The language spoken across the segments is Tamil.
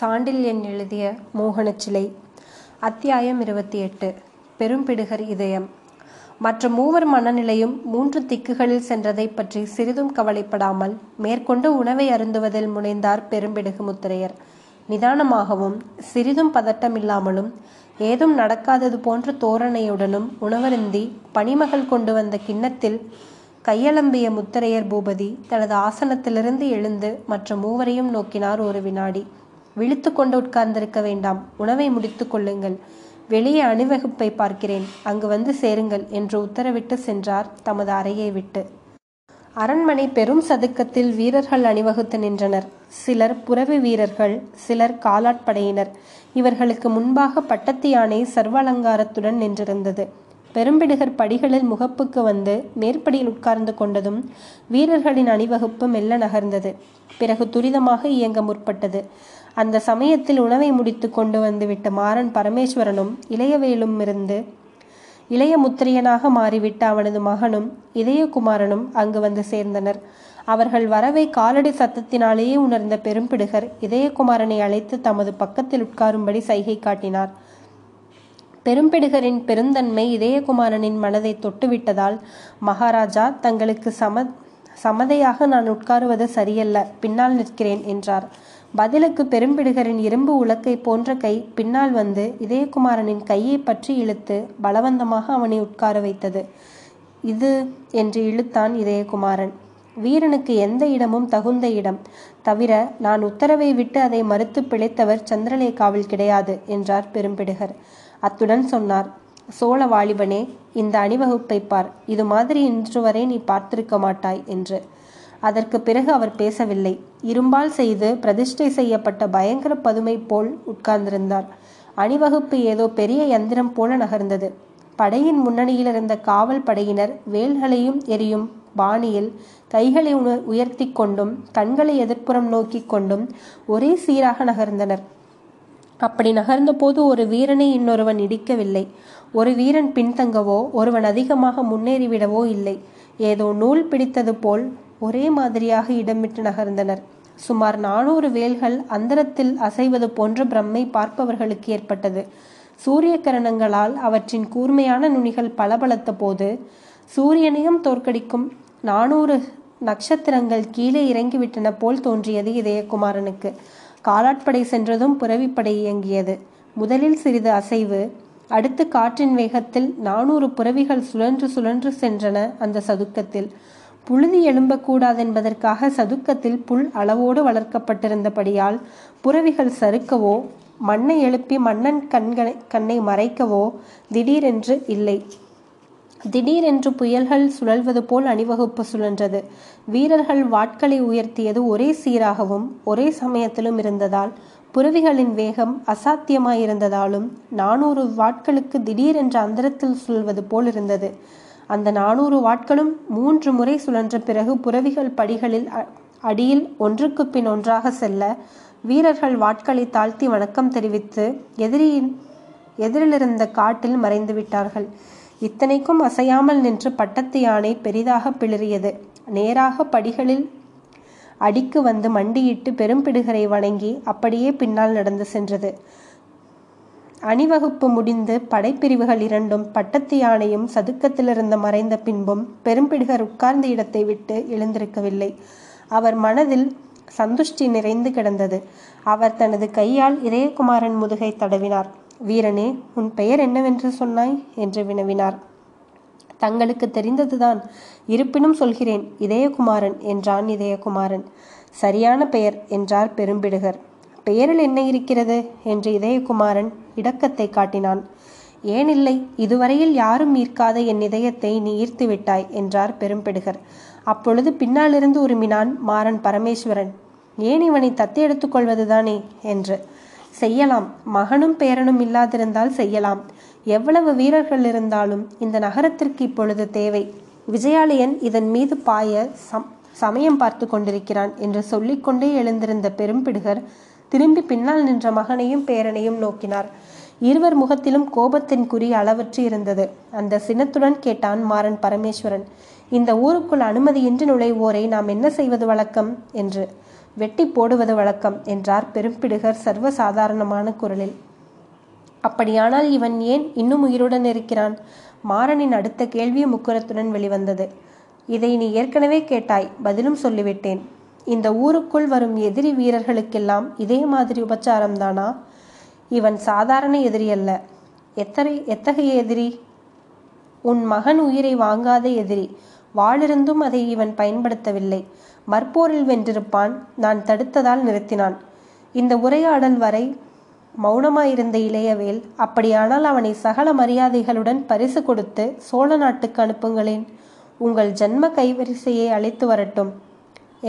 சாண்டில்யன் எழுதிய மோகனச்சிலை அத்தியாயம் இருபத்தி எட்டு பெரும்பிடுகர் இதயம். மற்ற மூவர் மனநிலையும் மூன்று திக்குகளில் சென்றதைப் பற்றி சிறிதும் கவலைப்படாமல் மேற்கொண்டு உணவை அருந்துவதில் முனைந்தார் பெரும்பிடுகு முத்திரையர். நிதானமாகவும் சிறிதும் பதட்டமில்லாமலும் ஏதும் நடக்காதது போன்ற தோரணையுடனும் உணவருந்தி பணிமகள் கொண்டு வந்த கிண்ணத்தில் கையளம்பிய முத்திரையர் பூபதி தனது ஆசனத்திலிருந்து எழுந்து மற்ற மூவரையும் நோக்கினார் ஒரு வினாடி. விழித்து கொண்டு உட்கார்ந்திருக்க வேண்டாம். உணவை முடித்து கொள்ளுங்கள். வெளியே அணிவகுப்பை பார்க்கிறேன். அங்கு வந்து சேருங்கள் என்று உத்தரவிட்டு சென்றார் தமது அறையை விட்டு. அரண்மனை பெரும் சதுக்கத்தில் வீரர்கள் அணிவகுத்து நின்றனர். சிலர் புறவி வீரர்கள் சிலர் காலாட்படையினர். இவர்களுக்கு முன்பாக பட்டத்து யானை சர்வலங்காரத்துடன் நின்றிருந்தது. பெரும்பிடுகர் படிகளில் முகப்புக்கு வந்து மேற்படியில் உட்கார்ந்து கொண்டதும் வீரர்களின் அணிவகுப்பு மெல்ல நகர்ந்தது. பிறகு துரிதமாக இயங்க முற்பட்டது. அந்த சமயத்தில் உணவை முடித்து கொண்டு வந்துவிட்ட மாறன் பரமேஸ்வரனும் இளையவேலும் இருந்து இளைய முத்திரையனாக மாறிவிட்ட அவனது மகனும் இதயகுமாரனும் அங்கு வந்து சேர்ந்தனர். அவர்கள் வரவை காலடி சத்தத்தினாலேயே உணர்ந்த பெரும்பிடுகர் இதயகுமாரனை அழைத்து தமது பக்கத்தில் உட்காரும்படி சைகை காட்டினார். பெரும்பிடுகரின் பெருந்தன்மை இதயகுமாரனின் மனதை தொட்டுவிட்டதால் மகாராஜா தங்களுக்கு சம சமதையாக நான் உட்காருவது சரியல்ல பின்னால் நிற்கிறேன் என்றார். பதிலுக்கு பெரும்பிடுகரின் இரும்பு உலக்கை போன்ற கை பின்னால் வந்து இதயகுமாரனின் கையை பற்றி இழுத்து பலவந்தமாக அவனை உட்கார வைத்தது. இது என்று இழுத்தான் இதயகுமாரன். வீரனுக்கு எந்த இடமும் தகுந்த இடம். தவிர நான் உத்தரவை விட்டு அதை மறுத்து பிழைத்தவர் சந்திரலேகாவில் கிடையாது என்றார் பெரும்பிடுகர். அத்துடன் சொன்னார் சோழ வாலிபனே இந்த அணிவகுப்பை பார். இது மாதிரி இன்று வரை நீ பார்த்திருக்க மாட்டாய் என்று. அதற்கு பிறகு அவர் பேசவில்லை. இரும்பால் செய்து பிரதிஷ்டை செய்யப்பட்ட பயங்கர பதுமை போல் உட்கார்ந்திருந்தார். அணிவகுப்பு ஏதோ பெரிய யந்திரம் போல நகர்ந்தது. படையின் முன்னணியில் இருந்த காவல் படையினர் வேல்களையும் எரியும் பாணியில் கைகளை உயர்த்தி கொண்டும் கண்களை எதிர்ப்புறம் நோக்கி கொண்டும் ஒரே சீராக நகர்ந்தனர். அப்படி நகர்ந்தபோது ஒரு வீரனை இன்னொருவன் இடிக்கவில்லை. ஒரு வீரன் பின்தங்கவோ ஒருவன் அதிகமாக முன்னேறிவிடவோ இல்லை. ஏதோ நூல் பிடித்தது போல் ஒரே மாதிரியாக இடமிட்டு நகர்ந்தனர். சுமார் நானூறு வேல்கள் அந்தரத்தில் அசைவது போன்ற பிரம்மை பார்ப்பவர்களுக்கு ஏற்பட்டது. சூரிய கரணங்களால் அவற்றின் கூர்மையான நுனிகள் பளபளத்த போது சூரியனையும் தோற்கடிக்கும் நானூறு நட்சத்திரங்கள் கீழே இறங்கிவிட்டன போல் தோன்றியது இதயகுமாரனுக்கு. காலாட்படை சென்றதும் புறவிப்படை இயங்கியது. முதலில் சிறிது அசைவு அடுத்து காற்றின் வேகத்தில் நானூறு புறவிகள் சுழன்று சுழன்று சென்றன அந்த சதுக்கத்தில். புழுதி எழும்பக்கூடாதென்பதற்காக சதுக்கத்தில் புல் அளவோடு வளர்க்கப்பட்டிருந்தபடியால் புறவிகள் சறுக்கவோ மண்ணை எழுப்பி மன்னன் கண்களை கண்ணை மறைக்கவோ திடீரென்று இல்லை. திடீரென்று புயல்கள் சுழல்வது போல் அணிவகுப்பு சுழன்றது. வீரர்கள் வாட்களை உயர்த்தியது ஒரே சீராகவும் ஒரே சமயத்திலும் இருந்ததால் புறவிகளின் வேகம் அசாத்தியமாயிருந்ததாலும் நானூறு வாட்களுக்கு திடீரென்று அந்தரத்தில் சுழல்வது போல் இருந்தது. அந்த நானூறு வாட்களும் மூன்று முறை சுழன்ற பிறகு புறவிகள் படிகளில் அடியில் ஒன்றுக்கு பின் ஒன்றாக செல்ல வீரர்கள் வாட்களை தாழ்த்தி வணக்கம் தெரிவித்து எதிரியின் எதிரிலிருந்த காட்டில் மறைந்து விட்டார்கள். இத்தனைக்கும் அசையாமல் நின்று பட்டத்து யானை பெரிதாக பிளறியது. நேராக படிகளில் அடிக்கு வந்து மண்டியிட்டு பெரும்பிடுகரை வணங்கி அப்படியே பின்னால் நடந்து சென்றது. அணிவகுப்பு முடிந்து படைப்பிரிவுகள் இரண்டும் பட்டத்து யானையும் சதுக்கத்திலிருந்து மறைந்த பின்பும் பெரும்பிடுகர் உட்கார்ந்த இடத்தை விட்டு எழுந்திருக்கவில்லை. அவர் மனதில் சந்துஷ்டி நிறைந்து கிடந்தது. அவர் தனது கையால் இதயகுமாரன் முதுகை தடவினார். வீரனே உன் பெயர் என்னவென்று சொன்னாய்? என்று வினவினார். தங்களுக்கு தெரிந்ததுதான். இருப்பினும் சொல்கிறேன் இதயகுமாரன் என்றான் இதயகுமாரன். சரியான பெயர் என்றார் பெரும்பிடுகர் பெயரில் என்ன இருக்கிறது? என்று இதயகுமாரன் இடக்கத்தை காட்டினான். ஏன் இல்லை இதுவரையில் யாரும் ஈர்க்காத என் இதயத்தை நீ ஈர்த்து விட்டாய் என்றார் பெரும்பிடுகர். அப்பொழுது பின்னாலிருந்து உருமினான் மாறன் பரமேஸ்வரன். ஏன் இவனை தத்து எடுத்துக்கொள்வதுதானே என்று. செய்யலாம் மகனும் பேரனும் இல்லாதிருந்தால் செய்யலாம். எவ்வளவு வீரர்கள் இருந்தாலும் இந்த நகரத்திற்கு இப்பொழுது தேவை. விஜயாலயன் இதன் மீது பாய சம் சமயம் பார்த்து கொண்டிருக்கிறான் என்று சொல்லிக்கொண்டே எழுந்திருந்த பெரும்பிடுகர் திரும்பி பின்னால் நின்ற மகனையும் பேரனையும் நோக்கினார். இருவர் முகத்திலும் கோபத்தின் குறி அளவற்று இருந்தது. அந்த சினத்துடன் கேட்டான் மாறன் பரமேஸ்வரன் இந்த ஊருக்குள் அனுமதியின்றி நுழைவோரை நாம் என்ன செய்வது வழக்கம்? என்று. வெட்டி போடுவது வழக்கம் என்றார் பெரும்பிடுகர் சர்வசாதாரணமான குரலில். அப்படியானால் இவன் ஏன் இன்னும் உயிருடன் இருக்கிறான்? மாறனின் அடுத்த கேள்வி முக்குரத்துடன் வெளிவந்தது. இதை நீ ஏற்கனவே கேட்டாய் பதிலும் சொல்லிவிட்டேன். இந்த ஊருக்குள் வரும் எதிரி வீரர்களுக்கெல்லாம் இதே மாதிரி உபச்சாரம்தானா? இவன் சாதாரண எதிரி அல்ல. எத்தனை எத்தகைய எதிரி? உன் மகன் உயிரை வாங்காத எதிரி. வாளிருந்தும் அதை இவன் பயன்படுத்தவில்லை. மற்போரில் வென்றிருப்பான். நான் தடுத்ததால் நிறுத்தினான். இந்த உரையாடல் வரை மௌனமாயிருந்த இளையவேல் அப்படியானால் அவனை சகல மரியாதைகளுடன் பரிசு கொடுத்து சோழ நாட்டுக்கு அனுப்புங்களேன். உங்கள் ஜன்ம கைவரிசையை அழைத்து வரட்டும்.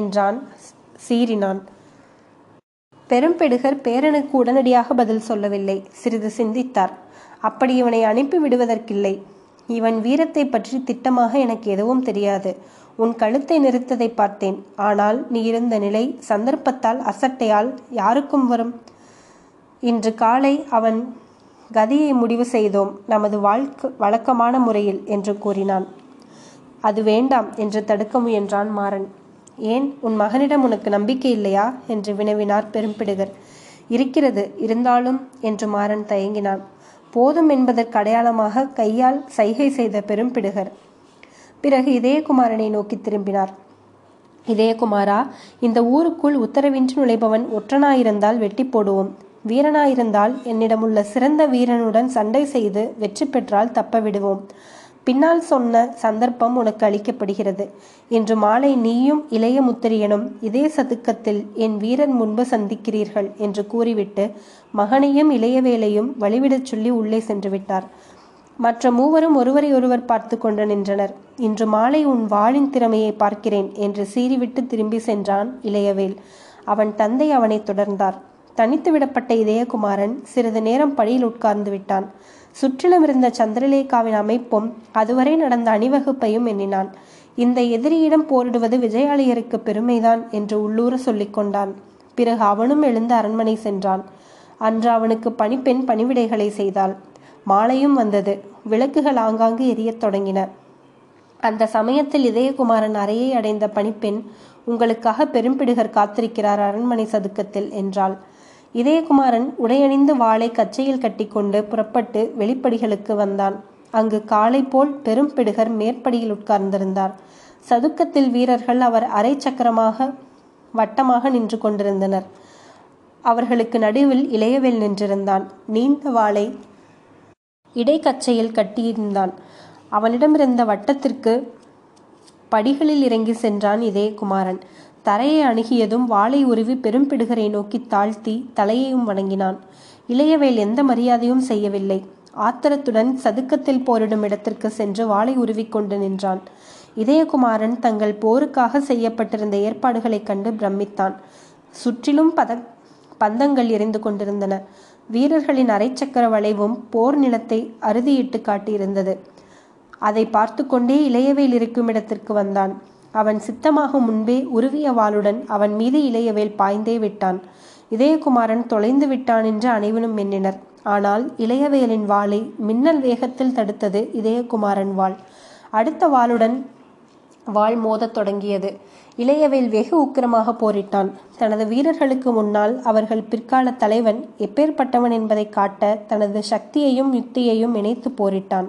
என்றான் சீறினான். பெரும்பெடுகர் பேரனுக்கு உடனடியாக பதில் சொல்லவில்லை. சிறிது சிந்தித்தார். அப்படி இவனை அனுப்பி விடுவதற்கில்லை. இவன் வீரத்தை பற்றி திட்டமாக எனக்கு எதுவும் தெரியாது. உன் கழுத்தை நிறுத்ததை பார்த்தேன். ஆனால் நீ இருந்த நிலை சந்தர்ப்பத்தால் அசட்டையால் யாருக்கும் வரும்? இன்று காலை அவன் கதியை முடிவு செய்தோம். நமது வாழ்க்கை வழக்கமான முறையில் என்று கூறினான். அது வேண்டாம் என்று தடுக்க முயன்றான் மாறன். ஏன் உன் மகனிடம் உனக்கு நம்பிக்கை இல்லையா? என்று வினவினார் பெரும்பிடுகர். இருக்கிறது இருந்தாலும் என்று மாறன் தயங்கினான். போதும் என்பதற்கு அடையாளமாக கையால் சைகை செய்த பெரும்பிடுகர். பிறகு இதயகுமாரனை நோக்கி திரும்பினார். இதயகுமாரா இந்த ஊருக்குள் உத்தரவின்றி நுழைபவன் ஒற்றனாயிருந்தால் வெட்டி போடுவோம். வீரனாயிருந்தால் என்னிடமுள்ள சிறந்த வீரனுடன் சண்டை செய்து வெற்றி பெற்றால் தப்ப விடுவோம். பின்னால் சொன்ன சந்தர்ப்பம் உனக்கு அளிக்கப்படுகிறது. இன்று மாலை நீயும் இளைய முத்திரியனும் இதே சதுக்கத்தில் என் வீரன் முன்பு சந்திக்கிறீர்கள் என்று கூறிவிட்டு மகனையும் இளையவேலையும் வழிவிடச் சொல்லி உள்ளே சென்று விட்டார். மற்ற மூவரும் ஒருவரை ஒருவர் பார்த்து கொண்டு நின்றனர். இன்று மாலை உன் வாளின் திறமையை பார்க்கிறேன் என்று சீறிவிட்டு திரும்பி சென்றான் இளையவேல். அவன் தந்தை அவனை தொடர்ந்தார். தனித்து விடப்பட்ட இதயகுமாரன் சிறிது நேரம் படியில் உட்கார்ந்து விட்டான். சுற்றிலும் இருந்த சந்திரலேகாவின் அமைப்பும் அதுவரை நடந்த அணிவகுப்பையும் எண்ணினான். இந்த எதிரியிடம் போரிடுவது விஜயாலயருக்கு பெருமைதான் என்று உள்ளூர சொல்லிக் கொண்டான். பிறகு அவனும் எழுந்து அரண்மனை சென்றான். அன்று அவனுக்கு பணிப்பெண் பணிவிடைகளை செய்தாள். மாலையும் வந்தது. விளக்குகள் ஆங்காங்கு எரியத் தொடங்கின. அந்த சமயத்தில் இதயகுமாரன் அறையை அடைந்த பணிப்பெண் உங்களுக்காக பெரும்பிடுகர் காத்திருக்கிறார் அரண்மனை சதுக்கத்தில் என்றாள். இதயகுமாரன் உடையணிந்து வாளை கச்சையில் கட்டிக்கொண்டு புறப்பட்டு வெளிப்படிகளுக்கு வந்தான். அங்கு காலை போல் பெரும்பிடுகர் மேற்படியில் உட்கார்ந்திருந்தார். சதுக்கத்தில் வீரர்கள் அவர் அரை சக்கரமாக வட்டமாக நின்று கொண்டிருந்தனர். அவர்களுக்கு நடுவில் இளையவேல் நின்றிருந்தான். நீண்ட வாளை இடைக்கச்சையில் கட்டியிருந்தான். அவனிடமிருந்த வட்டத்திற்கு படிகளில் இறங்கி சென்றான் இதயகுமாரன். தரையை அணுகியதும் வாளை உருவி பெரும்பிடுகரை நோக்கி தாழ்த்தி தலையையும் வணங்கினான். இளையவேல் எந்த மரியாதையும் செய்யவில்லை. ஆத்திரத்துடன் சதுக்கத்தில் போரிடும் இடத்திற்கு சென்று வாளை உருவிக்கொண்டு நின்றான். இதயகுமாரன் தங்கள் போருக்காக செய்யப்பட்டிருந்த ஏற்பாடுகளைக் கண்டு பிரமித்தான். சுற்றிலும் பத பந்தங்கள் எரிந்து கொண்டிருந்தன. வீரர்களின் அரைச்சக்கர வளைவும் போர் நிலத்தை அறுதியிட்டு காட்டியிருந்தது. அதை பார்த்து கொண்டே இளையவேல் இருக்கும் இடத்திற்கு வந்தான். அவன் சித்தமாகும் முன்பே உருவிய வாளுடன் அவன் மீது இளையவேல் பாய்ந்தே விட்டான். இதயகுமாரன் தொலைந்து விட்டான் என்று அனைவரும் எண்ணினர். ஆனால் இளையவேலின் வாளை மின்னல் வேகத்தில் தடுத்தது இதயகுமாரன் வாள். அடுத்த வாளுடன் வாள் மோதத் தொடங்கியது. இளையவேல் வெகு உக்கிரமாக போரிட்டான். தனது வீரர்களுக்கு முன்னால் அவர்கள் பிற்கால தலைவன் எப்பேற்பட்டவன் என்பதை காட்ட தனது சக்தியையும் யுக்தியையும் இணைத்து போரிட்டான்.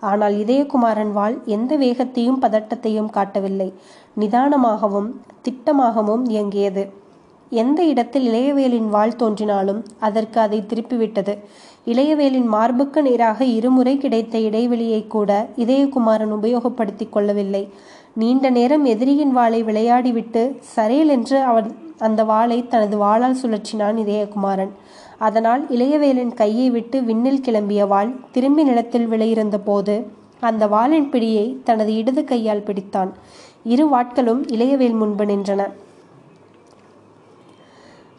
ஆனால் இதயகுமாரன் வாள் எந்த வேகத்தையும் பதட்டத்தையும் காட்டவில்லை. நிதானமாகவும் திட்டமாகவும் இயங்கியது. எந்த இடத்தில் இளையவேலின் வாள் தோன்றினாலும் அதற்கு அதை திருப்பிவிட்டது. இளையவேலின் மார்புக்கு நேராக இருமுறை கிடைத்த இடைவெளியை கூட இதயகுமாரன் உபயோகப்படுத்திக் கொள்ளவில்லை. நீண்ட நேரம் எதிரியின் வாளை விளையாடிவிட்டு சரேல் என்று அவன் அந்த வாளை தனது வாளால் சுழற்றினான் இதயகுமாரன். அதனால் இளையவேலின் கையை விட்டு விண்ணில் கிளம்பிய வாள் திரும்பி நிலத்தில் விளையிருந்த போது அந்த வாளின் பிடியை தனது இடது கையால் பிடித்தான். இரு வாட்களும் இளையவேல் முன்பு நின்றன.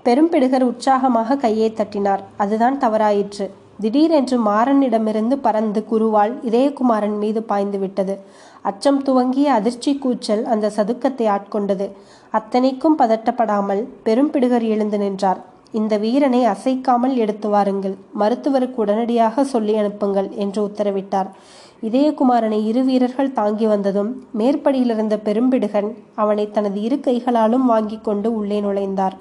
பெரும்பிடுகர் உற்சாகமாக கையை தட்டினார். அதுதான் தவறாயிற்று. திடீரென்று மாறனிடமிருந்து பறந்து குருவால் இதயகுமாரன் மீது பாய்ந்து விட்டது. அச்சம் துவங்கிய அதிர்ச்சி கூச்சல் அந்த சதுக்கத்தை ஆட்கொண்டது. அத்தனைக்கும் பதட்டப்படாமல் பெரும்பிடுகர் எழுந்து நின்றார். இந்த வீரனை அசைக்காமல் எடுத்து வாருங்கள். மருத்துவருக்கு உடனடியாக சொல்லி அனுப்புங்கள் என்று உத்தரவிட்டார். இதயகுமாரனை இரு வீரர்கள் தாங்கி வந்ததும் மேற்படியிலிருந்த பெரும்பிடுகன் அவனை தனது இரு கைகளாலும் வாங்கி கொண்டு உள்ளே நுழைந்தார்.